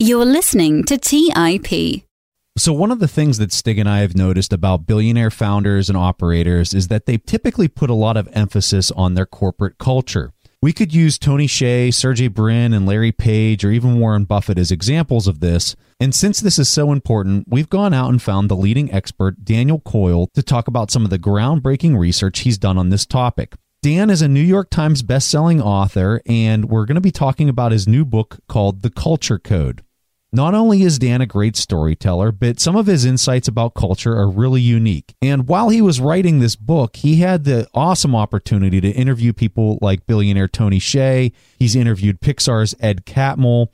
You're listening to TIP. So, one of the things that Stig and I have noticed about billionaire founders and operators is that they typically put a lot of emphasis on their corporate culture. We could use Tony Hsieh, Sergey Brin, and Larry Page, or even Warren Buffett as examples of this. And since this is so important, we've gone out and found the leading expert, Daniel Coyle, to talk about some of the groundbreaking research he's done on this topic. Dan is a New York Times bestselling author, and we're going to be talking about his new book called The Culture Code. Not only is Dan a great storyteller, but some of his insights about culture are really unique. And while he was writing this book, he had the awesome opportunity to interview people like billionaire Tony Hsieh. He's interviewed Pixar's Ed Catmull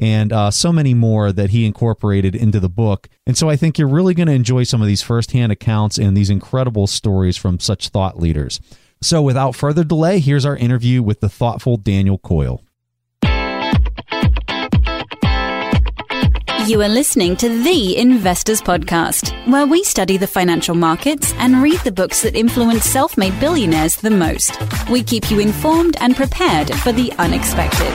and uh, so many more that he incorporated into the book. And so I think you're really going to enjoy some of these firsthand accounts and these incredible stories from such thought leaders. So without further delay, here's our interview with the thoughtful Daniel Coyle. You are listening to The Investors Podcast, where we study the financial markets and read the books that influence self made billionaires the most. We keep you informed and prepared for the unexpected.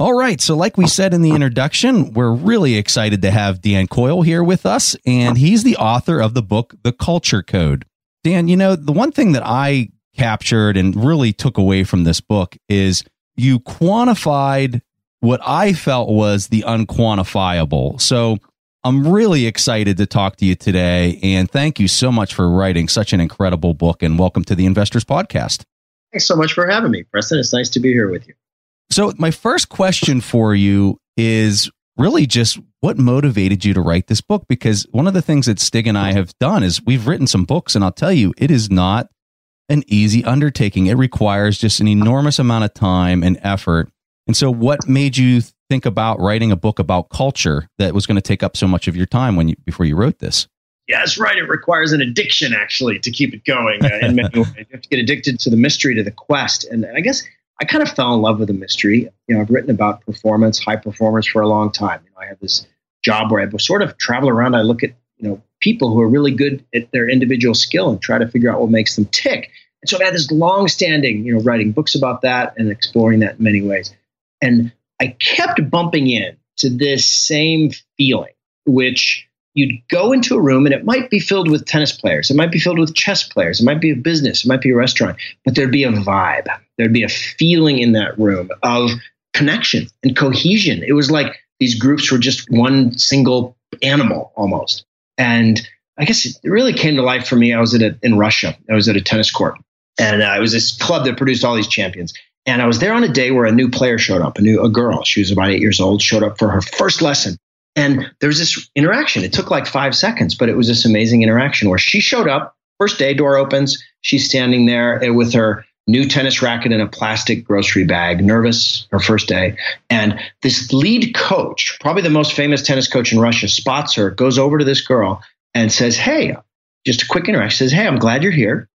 All right. So, like we said in the introduction, we're really excited to have Dan Coyle here with us, and he's the author of the book, The Culture Code. Dan, you know, the one thing that I captured and really took away from this book is you quantified what I felt was the unquantifiable. So I'm really excited to talk to you today. And thank you so much for writing such an incredible book. And welcome to the Investors Podcast. Thanks so much for having me, Preston. It's nice to be here with you. So, my first question for you is really just what motivated you to write this book? Because one of the things that Stig and I have done is we've written some books, and I'll tell you, it is not an easy undertaking. It requires just an enormous amount of time and effort. And so, what made you think about writing a book about culture that was going to take up so much of your time when you before you wrote this? Yeah, that's right. It requires an addiction actually to keep it going. Uh, in many ways, you have to get addicted to the mystery, to the quest, and I guess I kind of fell in love with the mystery. You know, I've written about performance, high performers for a long time. You know, I have this job where I sort of travel around. I look at you know people who are really good at their individual skill and try to figure out what makes them tick. And so I've had this long-standing, you know, writing books about that and exploring that in many ways. And I kept bumping in to this same feeling, which you'd go into a room and it might be filled with tennis players, it might be filled with chess players, it might be a business, it might be a restaurant, but there'd be a vibe, there'd be a feeling in that room of connection and cohesion. It was like these groups were just one single animal almost. And I guess it really came to life for me. I was at a, in Russia. I was at a tennis court, and uh, it was this club that produced all these champions. And I was there on a day where a new player showed up, a new a girl. She was about eight years old, showed up for her first lesson. And there was this interaction. It took like five seconds, but it was this amazing interaction where she showed up. First day, door opens. She's standing there uh, with her new tennis racket in a plastic grocery bag, nervous her first day. And this lead coach, probably the most famous tennis coach in Russia, spots her, goes over to this girl and says, Hey, just a quick interaction, says, Hey, I'm glad you're here.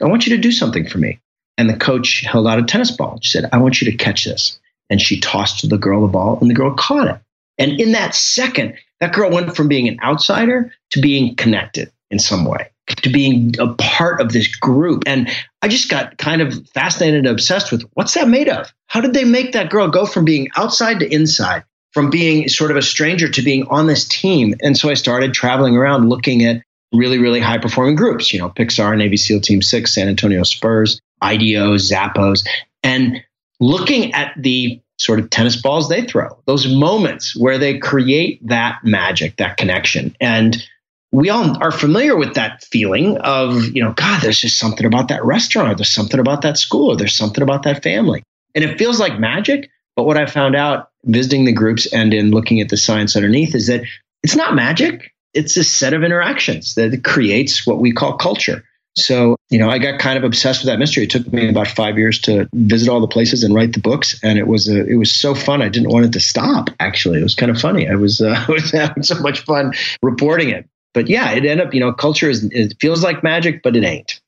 I want you to do something for me. And the coach held out a tennis ball. She said, I want you to catch this. And she tossed the girl the ball, and the girl caught it. And in that second, that girl went from being an outsider to being connected in some way to being a part of this group. And I just got kind of fascinated and obsessed with what's that made of? How did they make that girl go from being outside to inside, from being sort of a stranger to being on this team? And so I started traveling around looking at really, really high performing groups, you know, Pixar, Navy SEAL Team Six, San Antonio Spurs, IDEO, Zappos, and looking at the sort of tennis balls they throw, those moments where they create that magic, that connection. And we all are familiar with that feeling of, you know, God, there's just something about that restaurant, or there's something about that school, or there's something about that family. And it feels like magic. But what I found out visiting the groups and in looking at the science underneath is that it's not magic. It's a set of interactions that creates what we call culture. So, you know, I got kind of obsessed with that mystery. It took me about five years to visit all the places and write the books, and it was a, it was so fun. I didn't want it to stop. Actually, it was kind of funny. I was uh, I was having so much fun reporting it but yeah, it ended up, you know, culture is, it feels like magic, but it ain't.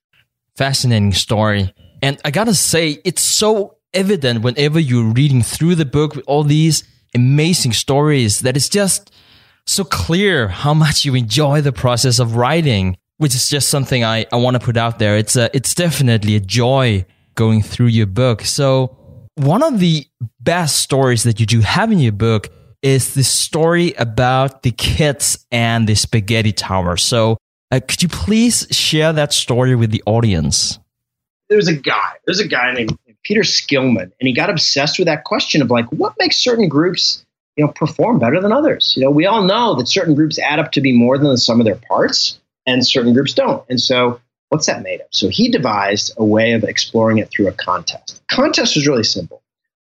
Fascinating story. And I gotta say, it's so evident whenever you're reading through the book with all these amazing stories that it's just so clear how much you enjoy the process of writing. which is just something I, I want to put out there. It's a, it's definitely a joy going through your book. So one of the best stories that you do have in your book is the story about the kids and the spaghetti tower. So uh, could you please share that story with the audience? There's a guy, there's a guy named Peter Skillman, and he got obsessed with that question of like, what makes certain groups you know perform better than others? You know we all know that certain groups add up to be more than the sum of their parts and certain groups don't. And so what's that made of? So he devised a way of exploring it through a contest. Contest was really simple.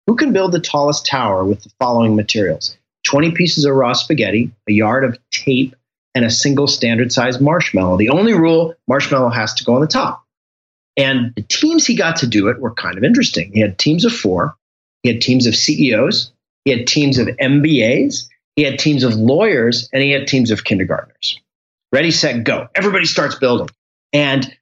Who can build the tallest tower with the following materials 20 pieces of raw spaghetti a yard of tape and a single standard sized marshmallow the only rule marshmallow has to go on the top and the teams he got to do it were kind of interesting he had teams of four he had teams of ceos he had teams of MBAs, he had teams of lawyers, and he had teams of kindergartners. Ready, set, go. Everybody starts building. And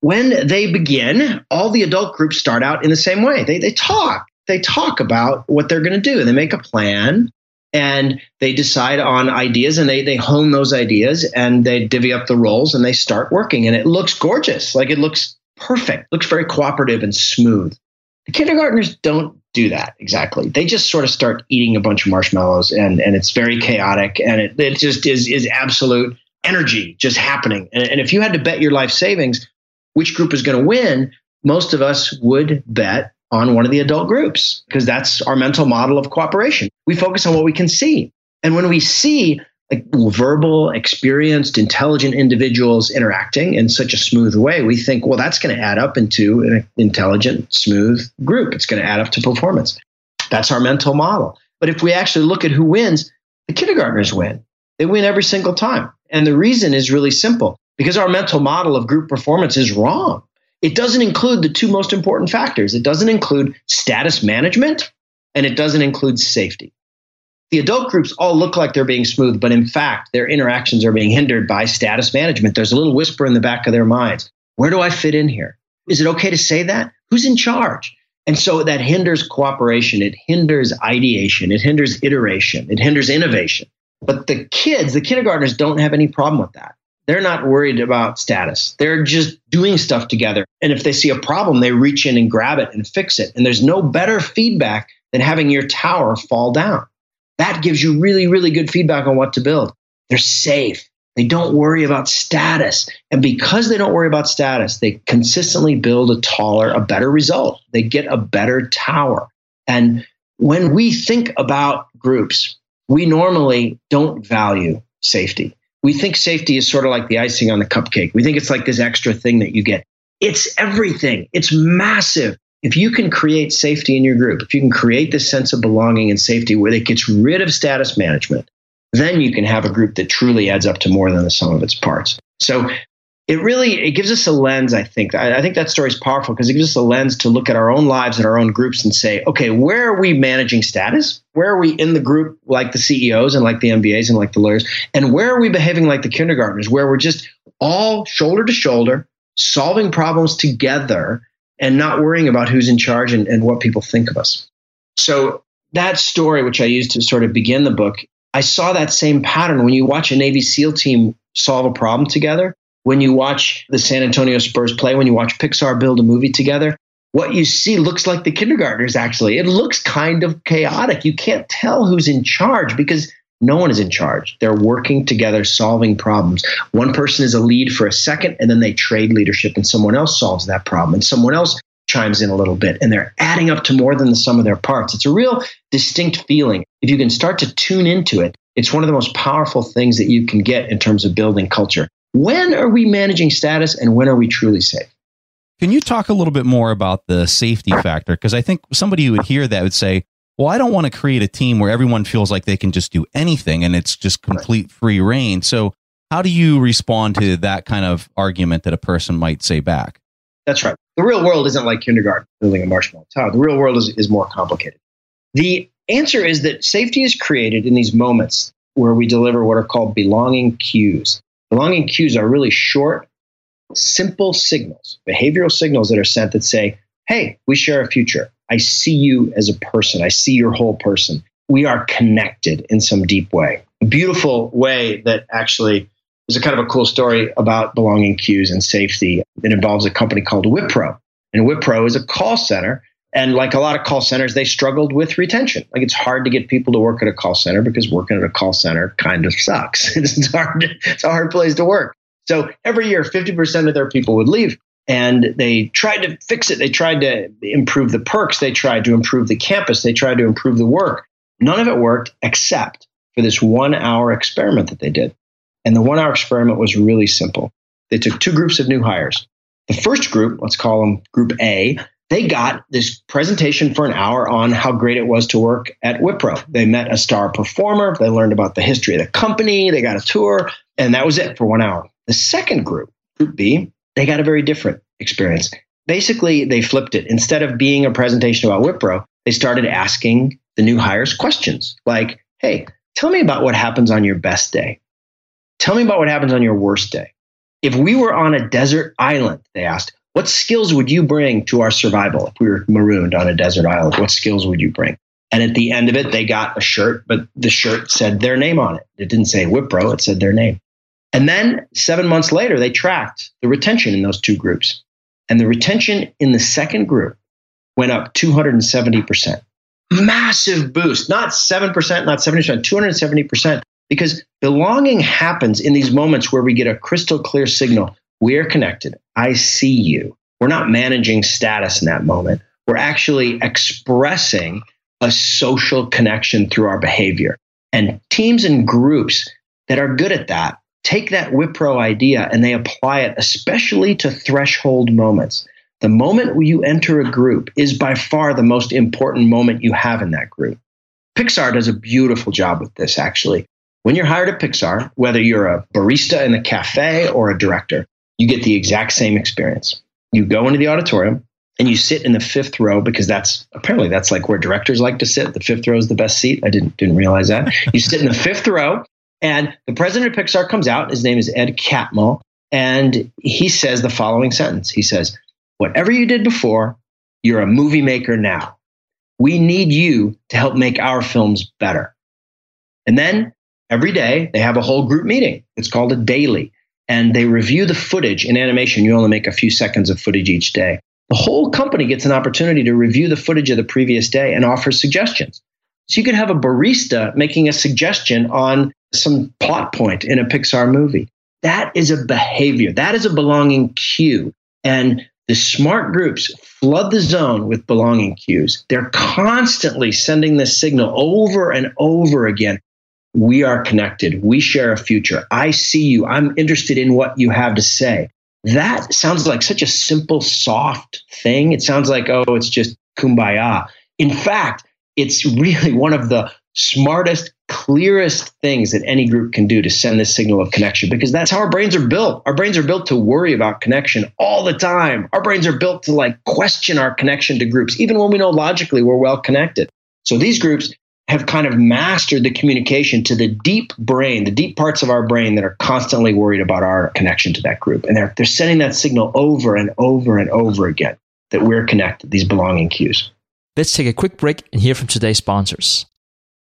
when they begin, all the adult groups start out in the same way. They, they talk. They talk about what they're going to do. And they make a plan and they decide on ideas and they, they hone those ideas and they divvy up the roles and they start working. And it looks gorgeous. Like it looks perfect, looks very cooperative and smooth. The kindergartners don't do that exactly. They just sort of start eating a bunch of marshmallows and, and it's very chaotic and it, it just is, is absolute energy just happening. And, and if you had to bet your life savings, which group is going to win, most of us would bet on one of the adult groups because that's our mental model of cooperation. We focus on what we can see. And when we see like verbal, experienced, intelligent individuals interacting in such a smooth way, we think, well, that's going to add up into an intelligent, smooth group. It's going to add up to performance. That's our mental model. But if we actually look at who wins, the kindergartners win. They win every single time. And the reason is really simple because our mental model of group performance is wrong. It doesn't include the two most important factors. It doesn't include status management and it doesn't include safety the adult groups all look like they're being smooth, but in fact, their interactions are being hindered by status management. There's a little whisper in the back of their minds Where do I fit in here? Is it okay to say that? Who's in charge? And so that hinders cooperation, it hinders ideation, it hinders iteration, it hinders innovation. But the kids, the kindergartners, don't have any problem with that. They're not worried about status. They're just doing stuff together. And if they see a problem, they reach in and grab it and fix it. And there's no better feedback than having your tower fall down. That gives you really, really good feedback on what to build. They're safe. They don't worry about status. And because they don't worry about status, they consistently build a taller, a better result. They get a better tower. And when we think about groups, we normally don't value safety. We think safety is sort of like the icing on the cupcake. We think it's like this extra thing that you get. It's everything, it's massive if you can create safety in your group, if you can create this sense of belonging and safety where it gets rid of status management, then you can have a group that truly adds up to more than the sum of its parts. So it really it gives us a lens i think. I, I think that story is powerful because it gives us a lens to look at our own lives and our own groups and say okay where are we managing status? Where are we in the group like the ceos and like the mbas and like the lawyers? And where are we behaving like the kindergartners where we're just all shoulder to shoulder solving problems together and not worrying about who's in charge and, and what people think of us. So that story, which I used to sort of begin the book, I saw that same pattern. When you watch a Navy SEAL team solve a problem together, when you watch the San Antonio Spurs play, when you watch Pixar build a movie together. What you see looks like the kindergartners, actually. It looks kind of chaotic. You can't tell who's in charge because no one is in charge. They're working together, solving problems. One person is a lead for a second, and then they trade leadership, and someone else solves that problem, and someone else chimes in a little bit, and they're adding up to more than the sum of their parts. It's a real distinct feeling. If you can start to tune into it, it's one of the most powerful things that you can get in terms of building culture. When are we managing status, and when are we truly safe? Can you talk a little bit more about the safety factor? Because I think somebody who would hear that would say, well, I don't want to create a team where everyone feels like they can just do anything and it's just complete free reign. So, how do you respond to that kind of argument that a person might say back? That's right. The real world isn't like kindergarten building a marshmallow tower. The real world is, is more complicated. The answer is that safety is created in these moments where we deliver what are called belonging cues. Belonging cues are really short, simple signals, behavioral signals that are sent that say, hey, we share a future. I see you as a person. I see your whole person. We are connected in some deep way. A beautiful way that actually is a kind of a cool story about belonging cues and safety. It involves a company called Wipro. And Wipro is a call center. And like a lot of call centers, they struggled with retention. Like it's hard to get people to work at a call center because working at a call center kind of sucks. it's hard. It's a hard place to work. So every year, 50% of their people would leave. And they tried to fix it. They tried to improve the perks. They tried to improve the campus. They tried to improve the work. None of it worked except for this one hour experiment that they did. And the one hour experiment was really simple. They took two groups of new hires. The first group, let's call them Group A, they got this presentation for an hour on how great it was to work at Wipro. They met a star performer, they learned about the history of the company, they got a tour, and that was it for one hour. The second group, Group B, they got a very different experience. Basically, they flipped it. Instead of being a presentation about Wipro, they started asking the new hires questions like, hey, tell me about what happens on your best day. Tell me about what happens on your worst day. If we were on a desert island, they asked, what skills would you bring to our survival if we were marooned on a desert island? What skills would you bring? And at the end of it, they got a shirt, but the shirt said their name on it. It didn't say Wipro, it said their name. And then seven months later, they tracked the retention in those two groups. And the retention in the second group went up 270%. Massive boost, not 7%, not 70%, 270%. Because belonging happens in these moments where we get a crystal clear signal we're connected. I see you. We're not managing status in that moment. We're actually expressing a social connection through our behavior. And teams and groups that are good at that take that Wipro idea and they apply it, especially to threshold moments. The moment you enter a group is by far the most important moment you have in that group. Pixar does a beautiful job with this, actually. When you're hired at Pixar, whether you're a barista in a cafe or a director, you get the exact same experience. You go into the auditorium and you sit in the fifth row because that's apparently that's like where directors like to sit. The fifth row is the best seat. I didn't didn't realize that. You sit in the fifth row, and the president of Pixar comes out. His name is Ed Catmull, and he says the following sentence. He says, "Whatever you did before, you're a movie maker now. We need you to help make our films better." And then every day they have a whole group meeting. It's called a daily and they review the footage in animation. You only make a few seconds of footage each day. The whole company gets an opportunity to review the footage of the previous day and offer suggestions. So you could have a barista making a suggestion on some plot point in a Pixar movie. That is a behavior. That is a belonging cue. And the smart groups flood the zone with belonging cues. They're constantly sending this signal over and over again we are connected. We share a future. I see you. I'm interested in what you have to say. That sounds like such a simple, soft thing. It sounds like, oh, it's just kumbaya. In fact, it's really one of the smartest, clearest things that any group can do to send this signal of connection because that's how our brains are built. Our brains are built to worry about connection all the time. Our brains are built to like question our connection to groups, even when we know logically we're well connected. So these groups have kind of mastered the communication to the deep brain, the deep parts of our brain that are constantly worried about our connection to that group. And they're, they're sending that signal over and over and over again that we're connected, these belonging cues. Let's take a quick break and hear from today's sponsors.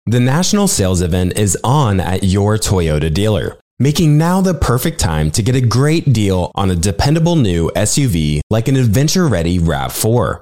The national sales event is on at your Toyota dealer, making now the perfect time to get a great deal on a dependable new SUV like an adventure ready RAV4.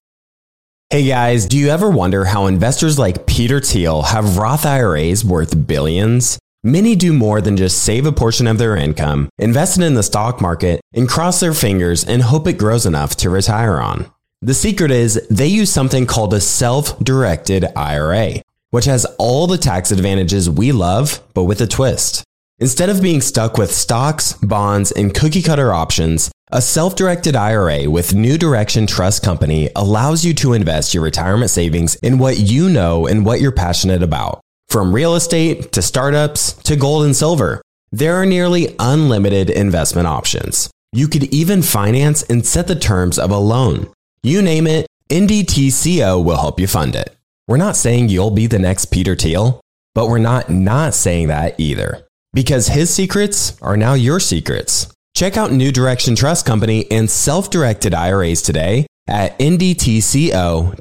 Hey guys, do you ever wonder how investors like Peter Thiel have Roth IRAs worth billions? Many do more than just save a portion of their income, invest it in the stock market, and cross their fingers and hope it grows enough to retire on. The secret is they use something called a self directed IRA, which has all the tax advantages we love, but with a twist. Instead of being stuck with stocks, bonds, and cookie cutter options, a self directed IRA with New Direction Trust Company allows you to invest your retirement savings in what you know and what you're passionate about. From real estate to startups to gold and silver, there are nearly unlimited investment options. You could even finance and set the terms of a loan. You name it, NDTCO will help you fund it. We're not saying you'll be the next Peter Thiel, but we're not not saying that either. Because his secrets are now your secrets. Check out New Direction Trust Company and self directed IRAs today at ndtco.com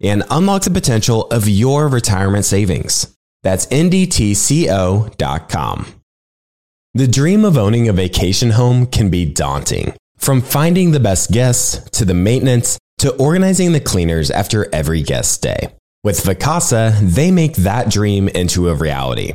and unlock the potential of your retirement savings. That's ndtco.com. The dream of owning a vacation home can be daunting. From finding the best guests to the maintenance to organizing the cleaners after every guest stay. With Vacasa, they make that dream into a reality.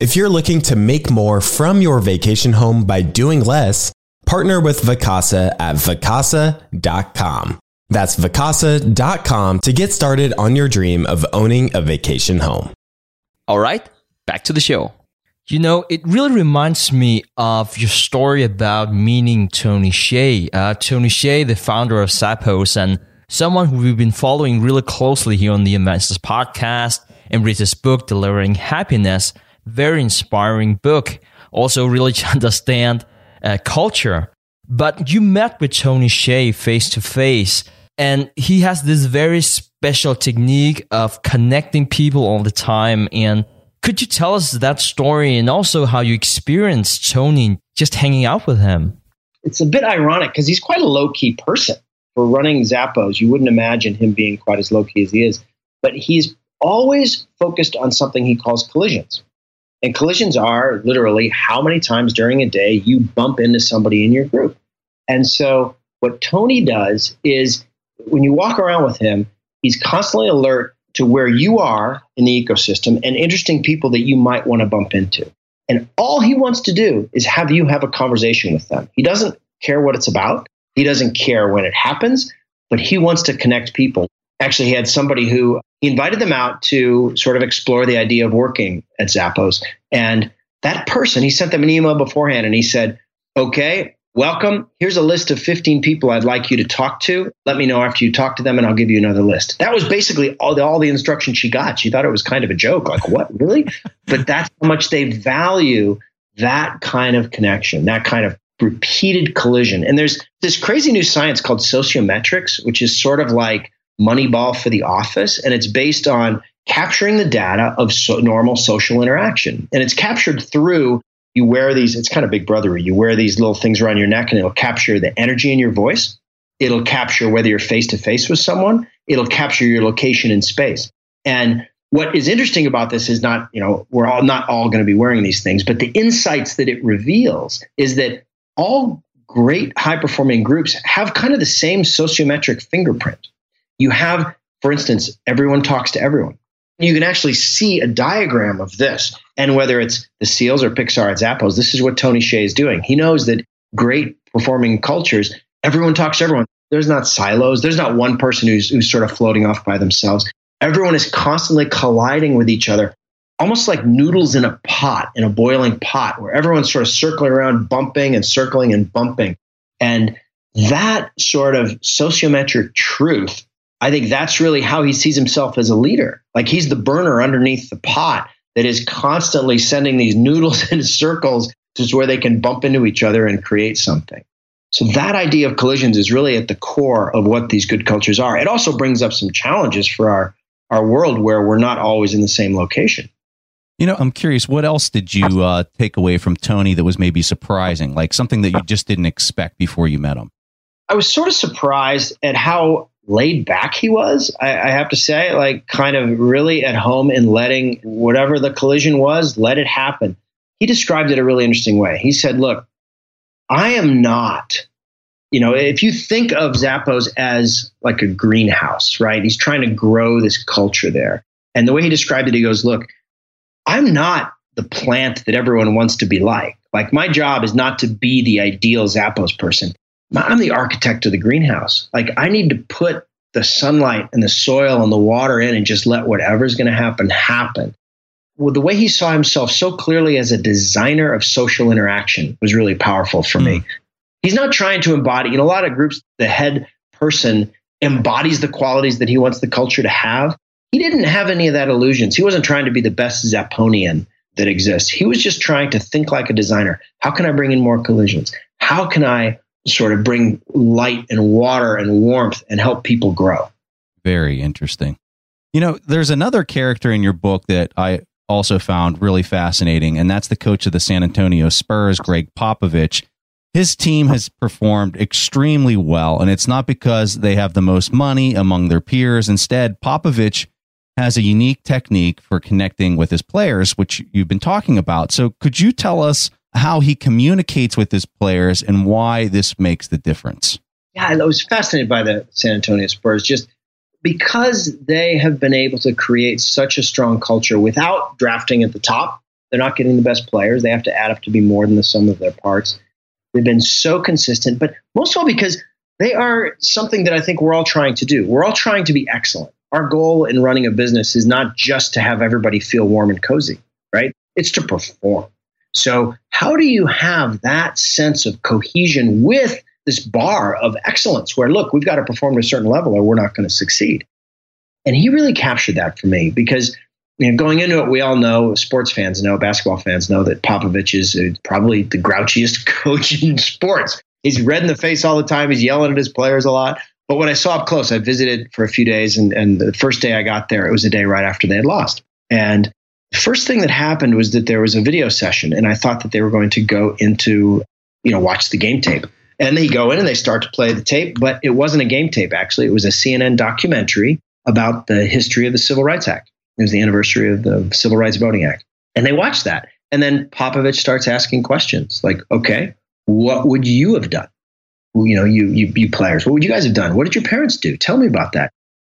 If you're looking to make more from your vacation home by doing less, partner with Vacasa at vacasa.com. That's vacasa.com to get started on your dream of owning a vacation home. All right, back to the show. You know, it really reminds me of your story about meeting Tony Hsieh. Uh, Tony Hsieh, the founder of Zappos, and someone who we've been following really closely here on the Investors podcast and read his book, Delivering Happiness very inspiring book. Also, really to understand uh, culture. But you met with Tony Hsieh face to face, and he has this very special technique of connecting people all the time. And could you tell us that story and also how you experienced Tony just hanging out with him? It's a bit ironic because he's quite a low key person. For running Zappos, you wouldn't imagine him being quite as low key as he is. But he's always focused on something he calls collisions. And collisions are literally how many times during a day you bump into somebody in your group. And so what Tony does is when you walk around with him, he's constantly alert to where you are in the ecosystem and interesting people that you might want to bump into. And all he wants to do is have you have a conversation with them. He doesn't care what it's about. He doesn't care when it happens, but he wants to connect people. Actually, he had somebody who he invited them out to sort of explore the idea of working at Zappos. And that person, he sent them an email beforehand and he said, Okay, welcome. Here's a list of 15 people I'd like you to talk to. Let me know after you talk to them and I'll give you another list. That was basically all the, all the instruction she got. She thought it was kind of a joke. Like, what, really? but that's how much they value that kind of connection, that kind of repeated collision. And there's this crazy new science called sociometrics, which is sort of like Moneyball for the office, and it's based on capturing the data of so normal social interaction. And it's captured through you wear these, it's kind of big brothery. You wear these little things around your neck and it'll capture the energy in your voice. It'll capture whether you're face to face with someone. It'll capture your location in space. And what is interesting about this is not, you know, we're all not all going to be wearing these things, but the insights that it reveals is that all great high performing groups have kind of the same sociometric fingerprint you have, for instance, everyone talks to everyone. You can actually see a diagram of this. And whether it's the SEALs or Pixar at Zappos, this is what Tony Hsieh is doing. He knows that great performing cultures, everyone talks to everyone. There's not silos. There's not one person who's, who's sort of floating off by themselves. Everyone is constantly colliding with each other, almost like noodles in a pot, in a boiling pot, where everyone's sort of circling around, bumping and circling and bumping. And that sort of sociometric truth I think that's really how he sees himself as a leader. Like he's the burner underneath the pot that is constantly sending these noodles in circles to where they can bump into each other and create something. So that idea of collisions is really at the core of what these good cultures are. It also brings up some challenges for our our world where we're not always in the same location. You know, I'm curious, what else did you uh, take away from Tony that was maybe surprising, like something that you just didn't expect before you met him? I was sort of surprised at how laid back he was. I, I, have to say, like kind of really at home in letting whatever the collision was, let it happen. He described it a really interesting way. He said, "Look, I am not." You know, if you think of Zappos as like a greenhouse, right? He's trying to grow this culture there. And the way he described it, he goes, Look, I'm not the plant that everyone wants to be like. Like, my job is not to be the ideal Zappos person. I'm the architect of the greenhouse. Like I need to put the sunlight and the soil and the water in and just let whatever's going to happen happen. Well, the way he saw himself so clearly as a designer of social interaction was really powerful for mm. me. Hmm. He's not trying to embody, in a lot of groups, the head person embodies the qualities that he wants the culture to have. He didn't have any of that illusions. He wasn't trying to be the best Zapponian that exists. He was just trying to think like a designer. How can I bring in more collisions? How can I sort of bring light and water and warmth and help people grow. Very interesting. You know, there's another character in your book that I also found really fascinating, and that's the coach of the San Antonio Spurs, Gregg Popovich. His team has performed extremely well, and it's not because they have the most money among their peers. Instead, Popovich has a unique technique for connecting with his players, which you've been talking about. So, could you tell us how he communicates with his players and why this makes the difference. Yeah, I was fascinated by the San Antonio Spurs just because they have been able to create such a strong culture without drafting at the top. They're not getting the best players. They have to add up to be more than the sum of their parts. They've been so consistent, but most of all because they are something that I think we're all trying to do. We're all trying to be excellent. Our goal in running a business is not just to have everybody feel warm and cozy, right? It's to perform. So, how do you have that sense of cohesion with this bar of excellence where, look, we've got to perform at a certain level or we're not going to succeed? And he really captured that for me because you know, going into it, we all know, sports fans know, basketball fans know that Popovich is uh, probably the grouchiest coach in sports. He's red in the face all the time. He's yelling at his players a lot. But when I saw up close, I visited for a few days, and, and the first day I got there, it was a day right after they had lost. And first thing that happened was that there was a video session, and I thought that they were going to go into, you know, watch the game tape. And they go in and they start to play the tape, but it wasn't a game tape, actually. It was a CNN documentary about the history of the Civil Rights Act. It was the anniversary of the Civil Rights Voting Act. And they watched that. And then Popovich starts asking questions like, okay, what would you have done? You know, you, you, you players, what would you guys have done? What did your parents do? Tell me about that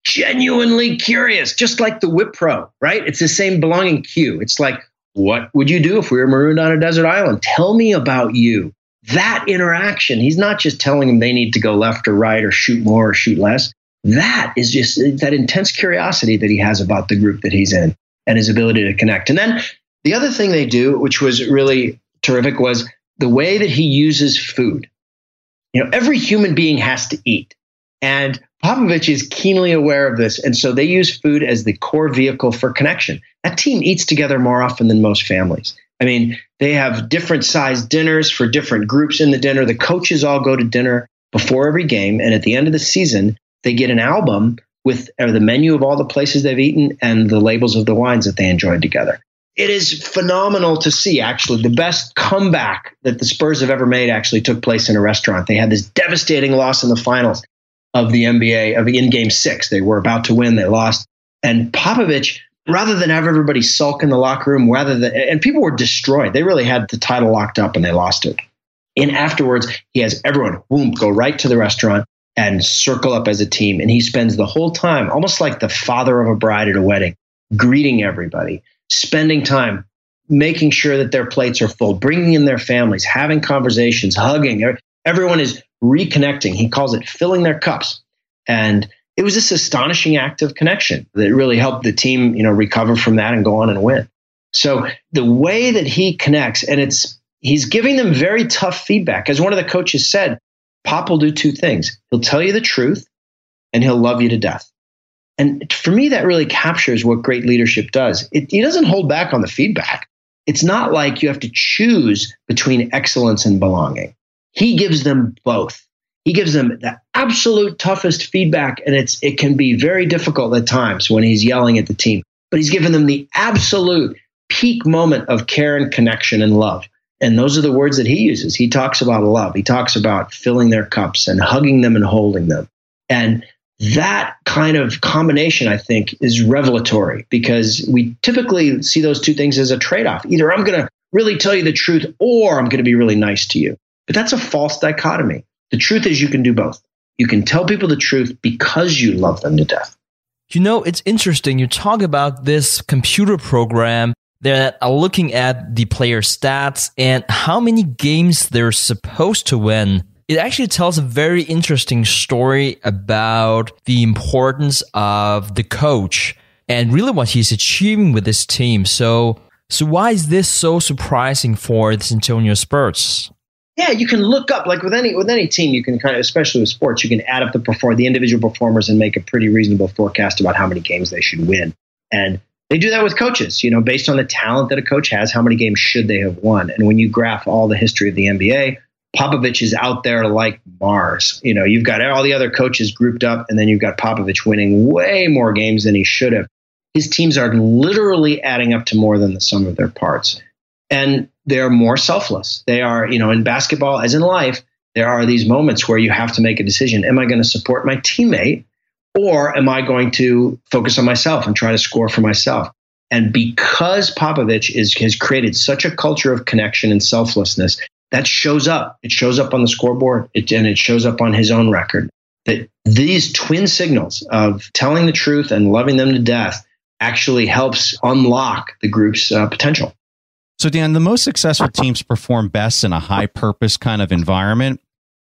genuinely curious, just like the Wipro, right? It's the same belonging cue. It's like, what would you do if we were marooned on a desert island? Tell me about you. That interaction, he's not just telling them they need to go left or right or shoot more or shoot less. That is just that intense curiosity that he has about the group that he's in and his ability to connect. And then the other thing they do, which was really terrific, was the way that he uses food. You know, every human being has to eat. And Popovich is keenly aware of this, and so they use food as the core vehicle for connection. That team eats together more often than most families. I mean, they have different sized dinners for different groups in the dinner. The coaches all go to dinner before every game, and at the end of the season, they get an album with uh, the menu of all the places they've eaten and the labels of the wines that they enjoyed together. It is phenomenal to see, actually. The best comeback that the Spurs have ever made actually took place in a restaurant. They had this devastating loss in the finals of the NBA of in game six. They were about to win, they lost. And Popovich, rather than have everybody sulk in the locker room, rather than and people were destroyed. They really had the title locked up and they lost it. And afterwards, he has everyone boom go right to the restaurant and circle up as a team. And he spends the whole time, almost like the father of a bride at a wedding, greeting everybody, spending time making sure that their plates are full, bringing in their families, having conversations, hugging. Everyone is reconnecting. He calls it filling their cups. And it was this astonishing act of connection that really helped the team, you know, recover from that and go on and win. So the way that he connects, and it's he's giving them very tough feedback. As one of the coaches said, Pop will do two things. He'll tell you the truth and he'll love you to death. And for me, that really captures what great leadership does. It, he doesn't hold back on the feedback. It's not like you have to choose between excellence and belonging. He gives them both. He gives them the absolute toughest feedback, and it's it can be very difficult at times when he's yelling at the team. But he's given them the absolute peak moment of care and connection and love. And those are the words that he uses. He talks about love. He talks about filling their cups and hugging them and holding them. And that kind of combination, I think, is revelatory because we typically see those two things as a trade off. Either I'm going to really tell you the truth or I'm going to be really nice to you. But that's a false dichotomy. The truth is, you can do both. You can tell people the truth because you love them to death. You know, it's interesting. You talk about this computer program that are looking at the player stats and how many games they're supposed to win. It actually tells a very interesting story about the importance of the coach and really what he's achieving with this team. So, so why is this so surprising for the San Antonio Spurs? Yeah, you can look up like with any with any team, you can kind of, especially with sports, you can add up the perform the individual performers and make a pretty reasonable forecast about how many games they should win. And they do that with coaches, you know, based on the talent that a coach has, how many games should they have won? And when you graph all the history of the NBA, Popovich is out there like Mars. You know, you've got all the other coaches grouped up, and then you've got Popovich winning way more games than he should have. His teams are literally adding up to more than the sum of their parts. And they're more selfless. They are, you know, in basketball as in life, there are these moments where you have to make a decision. Am I going to support my teammate or am I going to focus on myself and try to score for myself? And because Popovich is, has created such a culture of connection and selflessness, that shows up. It shows up on the scoreboard it, and it shows up on his own record. That these twin signals of telling the truth and loving them to death actually helps unlock the group's uh, potential. So, Dan, the most successful teams perform best in a high purpose kind of environment.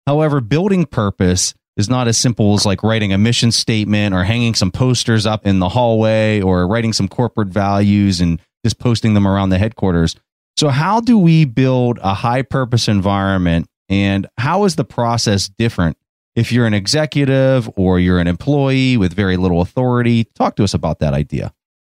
However, building purpose is not as simple as like writing a mission statement or hanging some posters up in the hallway or writing some corporate values and just posting them around the headquarters. So, how do we build a high purpose environment and how is the process different if you're an executive or you're an employee with very little authority? Talk to us about that idea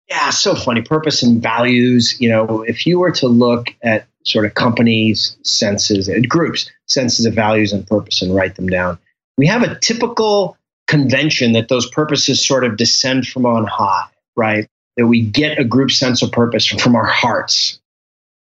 yeah, so funny. Purpose and values. You know, if you were to look at sort of companies' senses and groups' senses of values and purpose and write them down, we have a typical convention that those purposes sort of descend from on high, right? That we get a group sense of purpose from our hearts.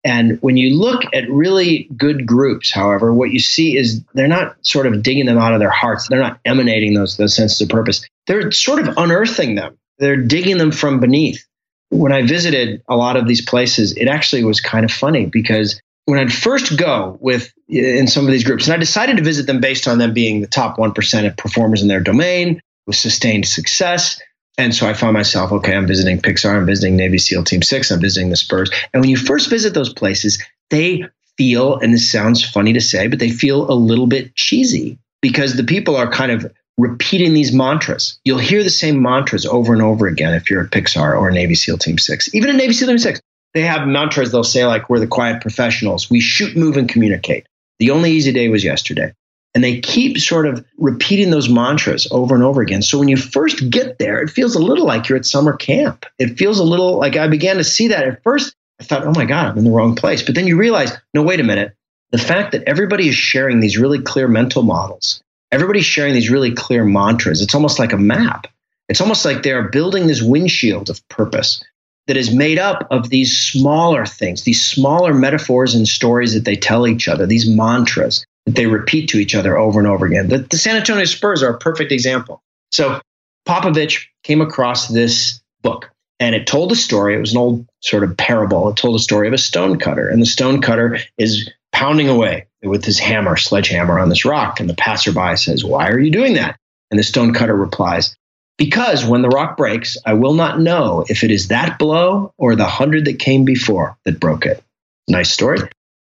And when you look at really good groups, however, what you see is they're not sort of digging them out of their hearts. They're not emanating those, those senses of purpose. They're sort of unearthing them they're digging them from beneath. When I visited a lot of these places, it actually was kind of funny because when I'd first go with in some of these groups, and I decided to visit them based on them being the top 1% of performers in their domain with sustained success. And so I found myself, okay, I'm visiting Pixar, I'm visiting Navy SEAL Team Six, I'm visiting the Spurs. And when you first visit those places, they feel, and this sounds funny to say, but they feel a little bit cheesy because the people are kind of repeating these mantras. You'll hear the same mantras over and over again if you're at Pixar or Navy SEAL Team 6. Even in Navy SEAL Team 6, they have mantras they'll say, like, we're the quiet professionals. We shoot, move, and communicate. The only easy day was yesterday. And they keep sort of repeating those mantras over and over again. So when you first get there, it feels a little like you're at summer camp. It feels a little like I began to see that at first. I thought, oh my God, I'm in the wrong place. But then you realize, no, wait a minute. The fact that everybody is sharing these really clear mental models everybody's sharing these really clear mantras. It's almost like a map. It's almost like they're building this windshield of purpose that is made up of these smaller things, these smaller metaphors and stories that they tell each other, these mantras that they repeat to each other over and over again. The, the San Antonio Spurs are a perfect example. So Popovich came across this book and it told a story. It was an old sort of parable. It told a story of a stonecutter, and the stonecutter is pounding away with his hammer, sledgehammer on this rock. And the passerby says, Why are you doing that? And the stonecutter replies, Because when the rock breaks, I will not know if it is that blow or the hundred that came before that broke it. Nice story.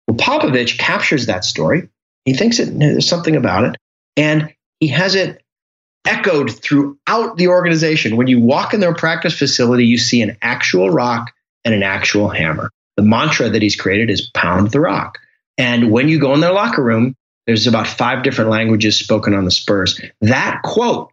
Well, Popovich captures that story. He thinks it, there's something about it. And he has it echoed throughout the organization. When you walk in their practice facility, you see an actual rock and an actual hammer. The mantra that he's created is pound the rock. And when you go in their locker room, there's about five different languages spoken on the Spurs. That quote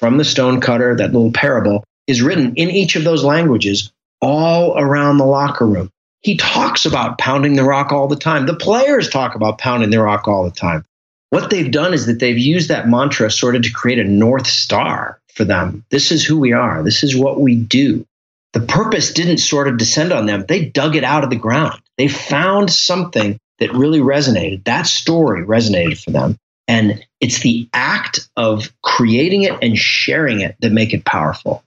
from the stonecutter, that little parable, is written in each of those languages all around the locker room. He talks about pounding the rock all the time. The players talk about pounding the rock all the time. What they've done is that they've used that mantra sort of to create a North Star for them. This is who we are, this is what we do. The purpose didn't sort of descend on them, they dug it out of the ground. They found something that really resonated. That story resonated for them. And it's the act of creating it and sharing it that make it powerful.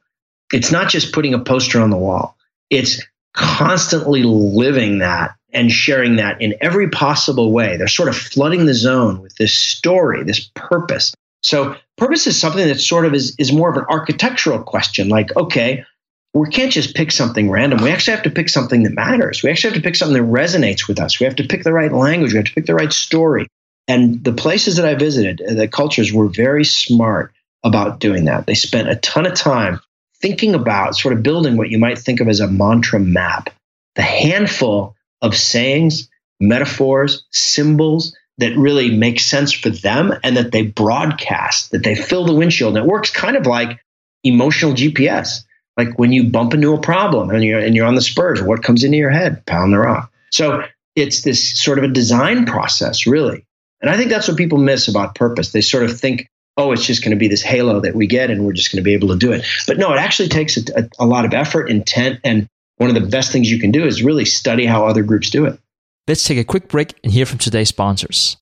It's not just putting a poster on the wall. It's constantly living that and sharing that in every possible way. They're sort of flooding the zone with this story, this purpose. So purpose is something that sort of is, is more of an architectural question. Like, okay, we can't just pick something random. We actually have to pick something that matters. We actually have to pick something that resonates with us. We have to pick the right language. We have to pick the right story. And the places that I visited, uh, the cultures were very smart about doing that. They spent a ton of time thinking about sort of building what you might think of as a mantra map. The handful of sayings, metaphors, symbols that really make sense for them and that they broadcast, that they fill the windshield. And it works kind of like emotional GPS. Like when you bump into a problem and you're, and you're on the spurs, what comes into your head? Pound the rock. So it's this sort of a design process, really. And I think that's what people miss about purpose. They sort of think, oh, it's just going to be this halo that we get and we're just going to be able to do it. But no, it actually takes a, a, a lot of effort, intent, and one of the best things you can do is really study how other groups do it. Let's take a quick break and hear from today's sponsors.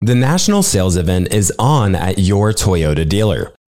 The national sales event is on at your Toyota dealer,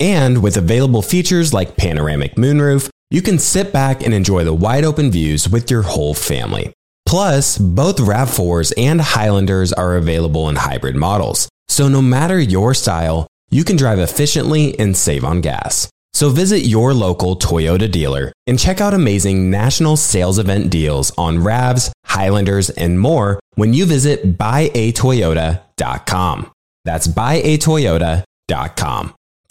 And with available features like panoramic moonroof, you can sit back and enjoy the wide open views with your whole family. Plus, both RAV4s and Highlanders are available in hybrid models. So no matter your style, you can drive efficiently and save on gas. So visit your local Toyota dealer and check out amazing national sales event deals on RAVs, Highlanders, and more when you visit buyatoyota.com. That's buyatoyota.com.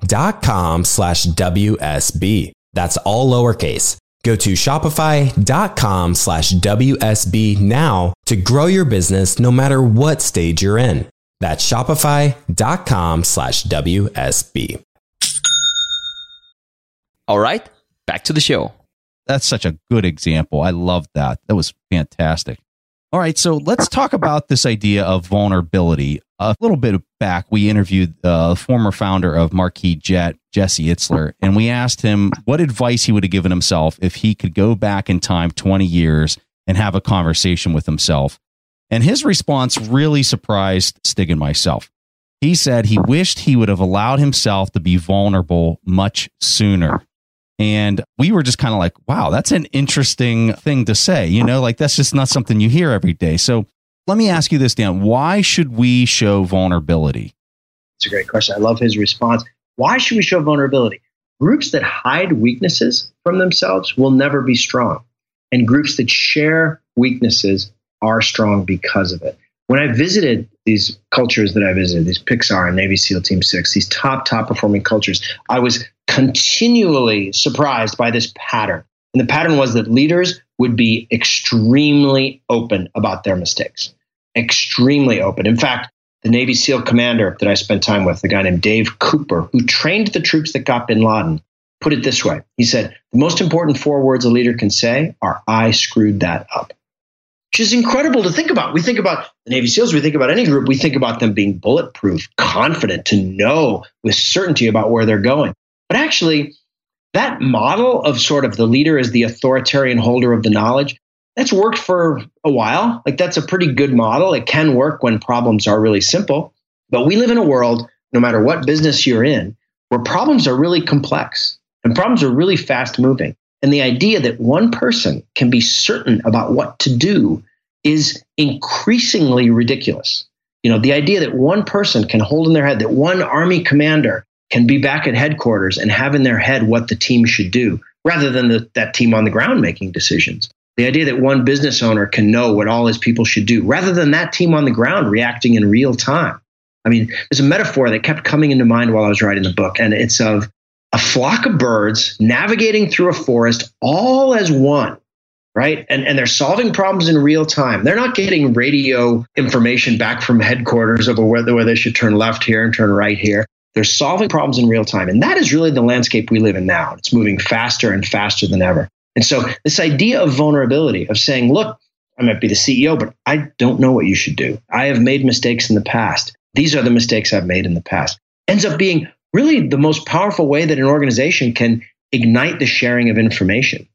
shopify.com slash WSB. That's all lowercase. Go to shopify.com slash WSB now to grow your business no matter what stage you're in. That's shopify.com slash WSB. All right, back to the show. That's such a good example. I love that. That was fantastic. All right, so let's talk about this idea of vulnerability. A little bit back, we interviewed uh, the former founder of Marquis Jet, Jesse Itzler, and we asked him what advice he would have given himself if he could go back in time 20 years and have a conversation with himself. And his response really surprised Stig and myself. He said he wished he would have allowed himself to be vulnerable much sooner. And we were just kind of like, wow, that's an interesting thing to say. You know, like that's just not something you hear every day. So let me ask you this, Dan. Why should we show vulnerability? It's a great question. I love his response. Why should we show vulnerability? Groups that hide weaknesses from themselves will never be strong. And groups that share weaknesses are strong because of it. When I visited these cultures that I visited, these Pixar and Navy SEAL Team Six, these top, top performing cultures, I was continually surprised by this pattern. And the pattern was that leaders would be extremely open about their mistakes, extremely open. In fact, the Navy SEAL commander that I spent time with, the guy named Dave Cooper, who trained the troops that got bin Laden, put it this way. He said, The most important four words a leader can say are, I screwed that up. Which is incredible to think about. We think about the Navy SEALs, we think about any group, we think about them being bulletproof, confident to know with certainty about where they're going. But actually, that model of sort of the leader as the authoritarian holder of the knowledge, that's worked for a while. Like that's a pretty good model. It can work when problems are really simple. But we live in a world, no matter what business you're in, where problems are really complex and problems are really fast moving. And the idea that one person can be certain about what to do is increasingly ridiculous. You know, the idea that one person can hold in their head that one army commander can be back at headquarters and have in their head what the team should do rather than the, that team on the ground making decisions. The idea that one business owner can know what all his people should do rather than that team on the ground reacting in real time. I mean, there's a metaphor that kept coming into mind while I was writing the book, and it's of a flock of birds navigating through a forest all as one, right? And, and they're solving problems in real time. They're not getting radio information back from headquarters over whether, whether they should turn left here and turn right here. They're solving problems in real time. And that is really the landscape we live in now. It's moving faster and faster than ever. And so, this idea of vulnerability, of saying, look, I might be the CEO, but I don't know what you should do. I have made mistakes in the past. These are the mistakes I've made in the past. Ends up being really the most powerful way that an organization can ignite the sharing of information.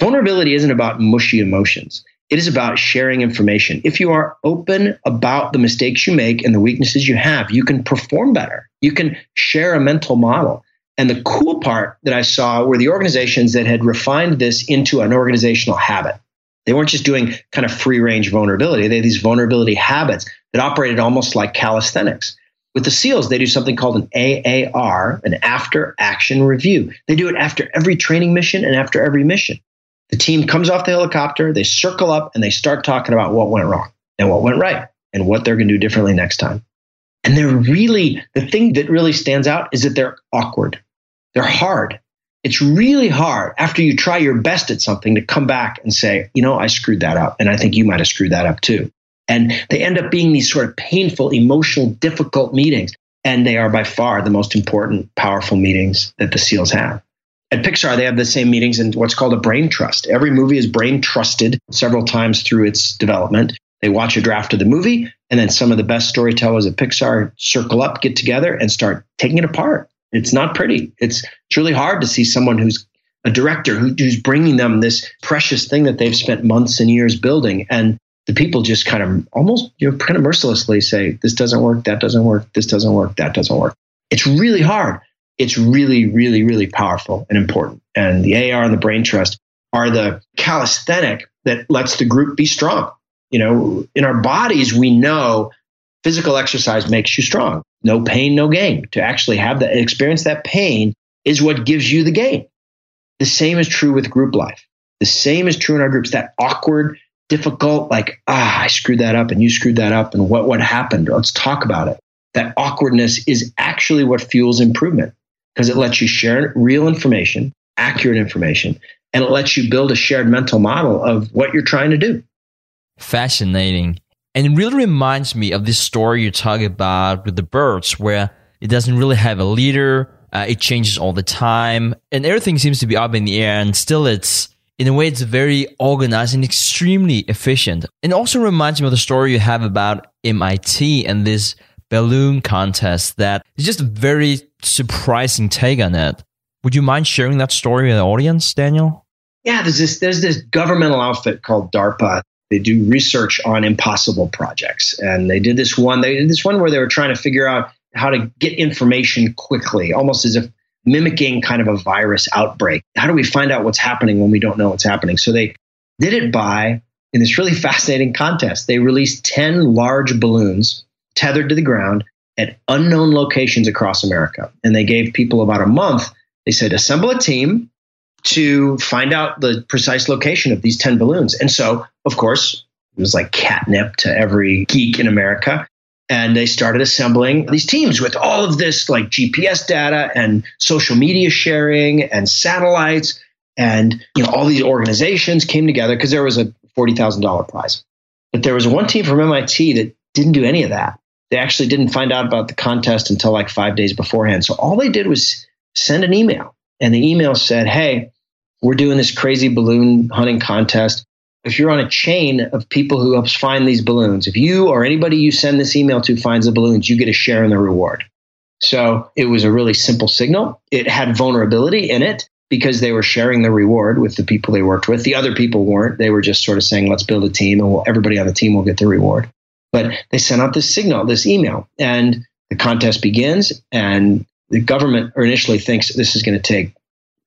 Vulnerability isn't about mushy emotions. It is about sharing information. If you are open about the mistakes you make and the weaknesses you have, you can perform better. You can share a mental model. And the cool part that I saw were the organizations that had refined this into an organizational habit. They weren't just doing kind of free range vulnerability, they had these vulnerability habits that operated almost like calisthenics. With the SEALs, they do something called an AAR, an after action review. They do it after every training mission and after every mission. The team comes off the helicopter, they circle up, and they start talking about what went wrong and what went right and what they're going to do differently next time. And they're really, the thing that really stands out is that they're awkward. They're hard. It's really hard after you try your best at something to come back and say, you know, I screwed that up. And I think you might have screwed that up too. And they end up being these sort of painful, emotional, difficult meetings. And they are by far the most important, powerful meetings that the SEALs have at Pixar, they have the same meetings in what's called a brain trust. Every movie is brain trusted several times through its development. They watch a draft of the movie, and then some of the best storytellers at Pixar circle up, get together, and start taking it apart. It's not pretty. It's it's really hard to see someone who's a director who, who's bringing them this precious thing that they've spent months and years building, and the people just kind of almost you know kind of mercilessly say, "This doesn't work. That doesn't work. This doesn't work. That doesn't work." It's really hard it's really, really, really powerful and important. And the AAR and the brain trust are the calisthenic that lets the group be strong. You know, in our bodies, we know physical exercise makes you strong. No pain, no gain. To actually have that experience that pain is what gives you the gain. The same is true with group life. The same is true in our groups. That awkward, difficult, like, ah, I screwed that up and you screwed that up and what, what happened? Let's talk about it. That awkwardness is actually what fuels improvement because it lets you share real information, accurate information, and it lets you build a shared mental model of what you're trying to do. Fascinating. And it really reminds me of this story you talk about with the birds, where it doesn't really have a leader. Uh, it changes all the time, and everything seems to be up in the air. And still, it's in a way, it's very organized and extremely efficient. And also reminds me of the story you have about MIT and this balloon contest that is just a very surprising take on it. Would you mind sharing that story with the audience, Daniel? Yeah, there's this there's this governmental outfit called DARPA. They do research on impossible projects, and they did this one. They did this one where they were trying to figure out how to get information quickly, almost as if mimicking kind of a virus outbreak. How do we find out what's happening when we don't know what's happening? So they did it by in this really fascinating contest. They released 10 large balloons tethered to the ground at unknown locations across America. And they gave people about a month. They said, assemble a team to find out the precise location of these 10 balloons. And so, of course, it was like catnip to every geek in America. And they started assembling these teams with all of this like GPS data and social media sharing and satellites. And you know, all these organizations came together because there was a $40,000 prize. But there was one team from MIT that didn't do any of that. They actually didn't find out about the contest until like five days beforehand. So all they did was send an email. And the email said, Hey, we're doing this crazy balloon hunting contest. If you're on a chain of people who helps find these balloons, if you or anybody you send this email to finds the balloons, you get a share in the reward. So it was a really simple signal. It had vulnerability in it because they were sharing the reward with the people they worked with. The other people weren't. They were just sort of saying, let's build a team and we'll, everybody on the team will get the reward. But they sent out this signal, this email, and the contest begins. And the government initially thinks this is going to take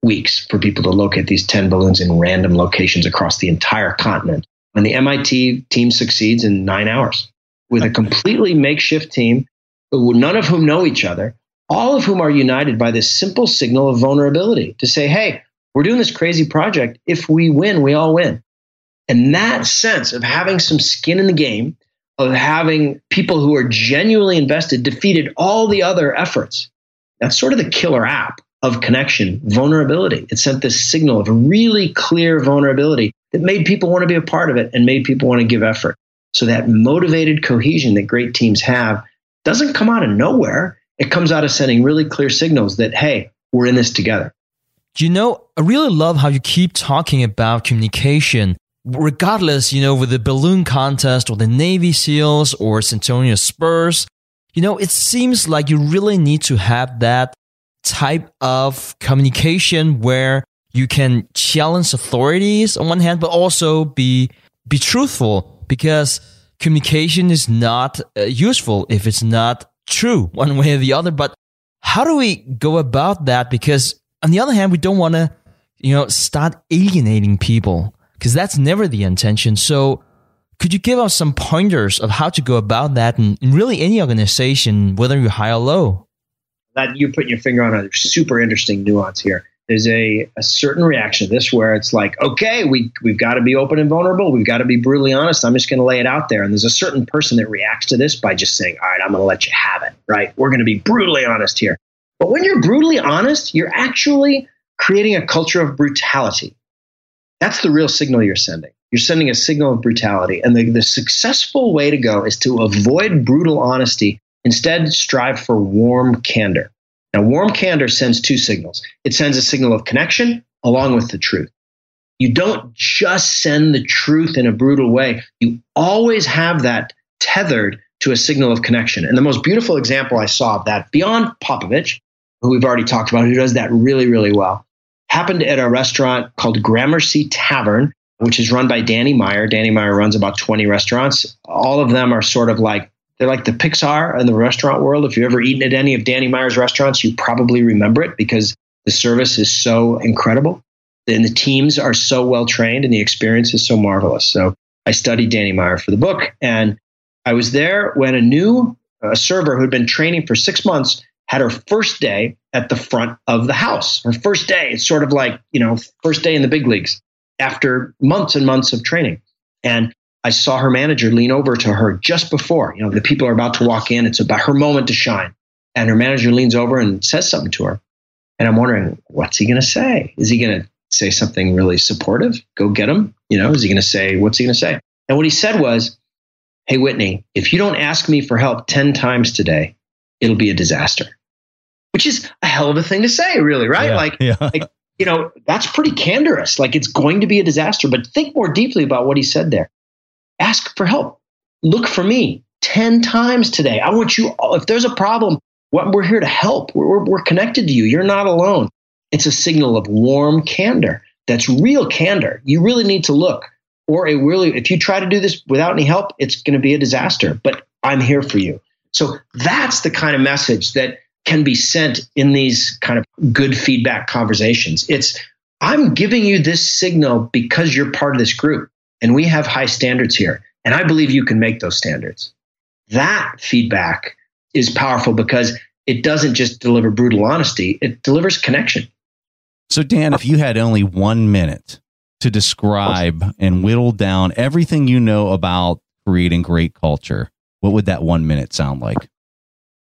weeks for people to locate these 10 balloons in random locations across the entire continent. And the MIT team succeeds in nine hours with a completely makeshift team, none of whom know each other, all of whom are united by this simple signal of vulnerability to say, hey, we're doing this crazy project. If we win, we all win. And that sense of having some skin in the game, of having people who are genuinely invested defeated all the other efforts, that's sort of the killer app of connection, vulnerability. It sent this signal of really clear vulnerability that made people want to be a part of it and made people want to give effort. So that motivated cohesion that great teams have doesn't come out of nowhere. It comes out of sending really clear signals that, hey, we're in this together. You know, I really love how you keep talking about communication. Regardless, you know, with the balloon contest or the Navy SEALs or San Antonio Spurs, you know, it seems like you really need to have that type of communication where you can challenge authorities on one hand, but also be be truthful because communication is not uh, useful if it's not true one way or the other. But how do we go about that? Because on the other hand, we don't want to, you know, start alienating people because that's never the intention. So could you give us some pointers of how to go about that in, in really any organization, whether you're high or low? that you're putting your finger on a super interesting nuance here. There's a, a certain reaction to this where it's like, okay, we, we've got to be open and vulnerable. We've got to be brutally honest. I'm just going to lay it out there. And there's a certain person that reacts to this by just saying, all right, I'm going to let you have it, right? We're going to be brutally honest here. But when you're brutally honest, you're actually creating a culture of brutality. That's the real signal you're sending. You're sending a signal of brutality. And the, the successful way to go is to avoid brutal honesty Instead, strive for warm candor. Now, warm candor sends two signals it sends a signal of connection along with the truth. You don't just send the truth in a brutal way, you always have that tethered to a signal of connection. And the most beautiful example I saw of that, beyond Popovich, who we've already talked about, who does that really, really well, happened at a restaurant called Gramercy Tavern, which is run by Danny Meyer. Danny Meyer runs about 20 restaurants. All of them are sort of like they're like the Pixar in the restaurant world. If you've ever eaten at any of Danny Meyer's restaurants, you probably remember it because the service is so incredible. And the teams are so well trained and the experience is so marvelous. So I studied Danny Meyer for the book. And I was there when a new uh, server who had been training for six months had her first day at the front of the house. Her first day. It's sort of like, you know, first day in the big leagues after months and months of training. And I saw her manager lean over to her just before, you know, the people are about to walk in. It's about her moment to shine. And her manager leans over and says something to her. And I'm wondering, what's he going to say? Is he going to say something really supportive? Go get him? You know, is he going to say, what's he going to say? And what he said was, Hey, Whitney, if you don't ask me for help 10 times today, it'll be a disaster, which is a hell of a thing to say, really, right? Yeah, like, yeah. like you know, that's pretty candorous. Like it's going to be a disaster, but think more deeply about what he said there. Ask for help. Look for me 10 times today. I want you, if there's a problem, we're here to help. We're, we're connected to you. You're not alone. It's a signal of warm candor. That's real candor. You really need to look. Or it really, if you try to do this without any help, it's going to be a disaster. But I'm here for you. So that's the kind of message that can be sent in these kind of good feedback conversations. It's, I'm giving you this signal because you're part of this group and we have high standards here. And I believe you can make those standards. That feedback is powerful because it doesn't just deliver brutal honesty, it delivers connection. So, Dan, if you had only one minute to describe and whittle down everything you know about creating great culture, what would that one minute sound like?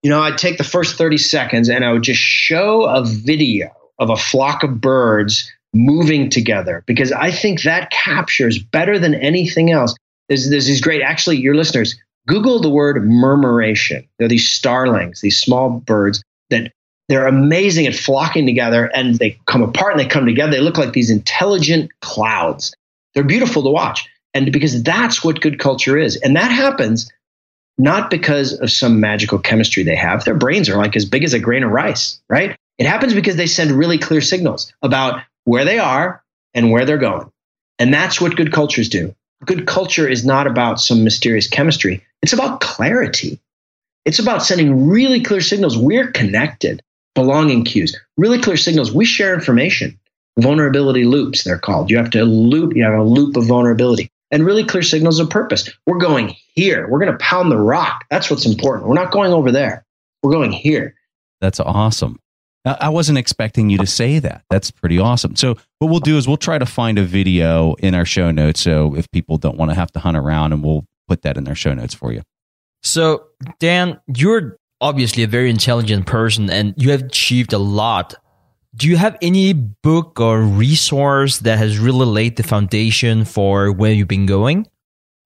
You know, I'd take the first 30 seconds and I would just show a video of a flock of birds moving together because I think that captures better than anything else. There's, there's these great, actually, your listeners, Google the word murmuration. They're these starlings, these small birds that they're amazing at flocking together and they come apart and they come together. They look like these intelligent clouds. They're beautiful to watch. And because that's what good culture is. And that happens not because of some magical chemistry they have. Their brains are like as big as a grain of rice, right? It happens because they send really clear signals about where they are and where they're going. And that's what good cultures do. Good culture is not about some mysterious chemistry, it's about clarity. It's about sending really clear signals. We're connected, belonging cues, really clear signals. We share information. Vulnerability loops, they're called. You have to loop, you have a loop of vulnerability and really clear signals of purpose. We're going here. We're going to pound the rock. That's what's important. We're not going over there. We're going here. That's awesome. I wasn't expecting you to say that. That's pretty awesome. So, what we'll do is we'll try to find a video in our show notes. So, if people don't want to have to hunt around, and we'll put that in their show notes for you. So, Dan, you're obviously a very intelligent person and you have achieved a lot. Do you have any book or resource that has really laid the foundation for where you've been going?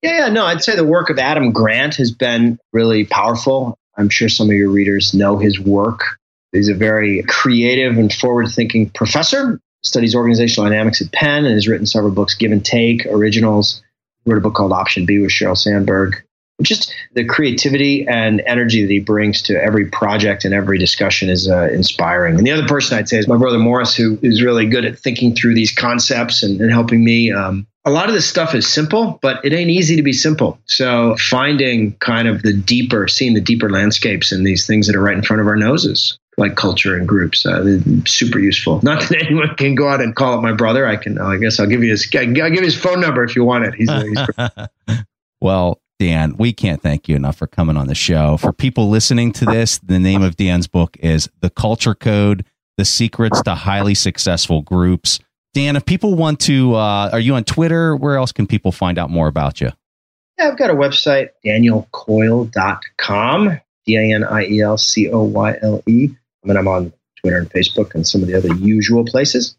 Yeah, yeah, no, I'd say the work of Adam Grant has been really powerful. I'm sure some of your readers know his work. He's a very creative and forward thinking professor, studies organizational dynamics at Penn, and has written several books, Give and Take, Originals. He wrote a book called Option B with Sheryl Sandberg. Just the creativity and energy that he brings to every project and every discussion is uh, inspiring. And the other person I'd say is my brother Morris, who is really good at thinking through these concepts and, and helping me. Um, a lot of this stuff is simple, but it ain't easy to be simple. So finding kind of the deeper, seeing the deeper landscapes and these things that are right in front of our noses like culture and groups. Uh, super useful. Not that anyone can go out and call up my brother. I can. I guess I'll give you his. I'll give you his phone number if you want it. He's. He's well, Dan, we can't thank you enough for coming on the show. For people listening to this, the name of Dan's book is The Culture Code: The Secrets to Highly Successful Groups. Dan, if people want to, uh, are you on Twitter? Where else can people find out more about you? Yeah, I've got a website, danielcoyle.com, D A N I E L C O Y L E. I mean, I'm on Twitter and Facebook and some of the other usual places.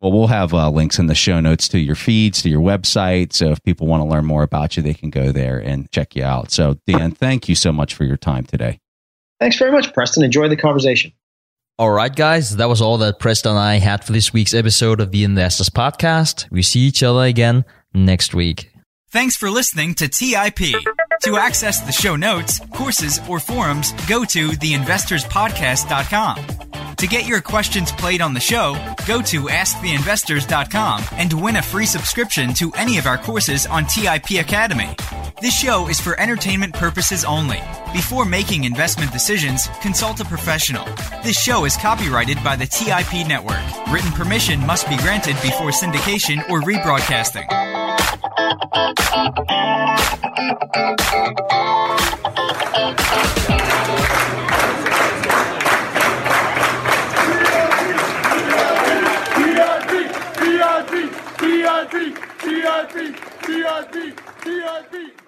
Well, we'll have uh, links in the show notes to your feeds, to your website. So if people want to learn more about you, they can go there and check you out. So, Dan, thank you so much for your time today. Thanks very much, Preston. Enjoy the conversation. All right, guys, that was all that Preston and I had for this week's episode of the Investors Podcast. We see each other again next week. Thanks for listening to TIP. To access the show notes, courses, or forums, go to theinvestorspodcast.com. To get your questions played on the show, go to asktheinvestors.com and win a free subscription to any of our courses on TIP Academy. This show is for entertainment purposes only. Before making investment decisions, consult a professional. This show is copyrighted by the TIP Network. Written permission must be granted before syndication or rebroadcasting. VIP, VIP, VIP, VIP, VIP.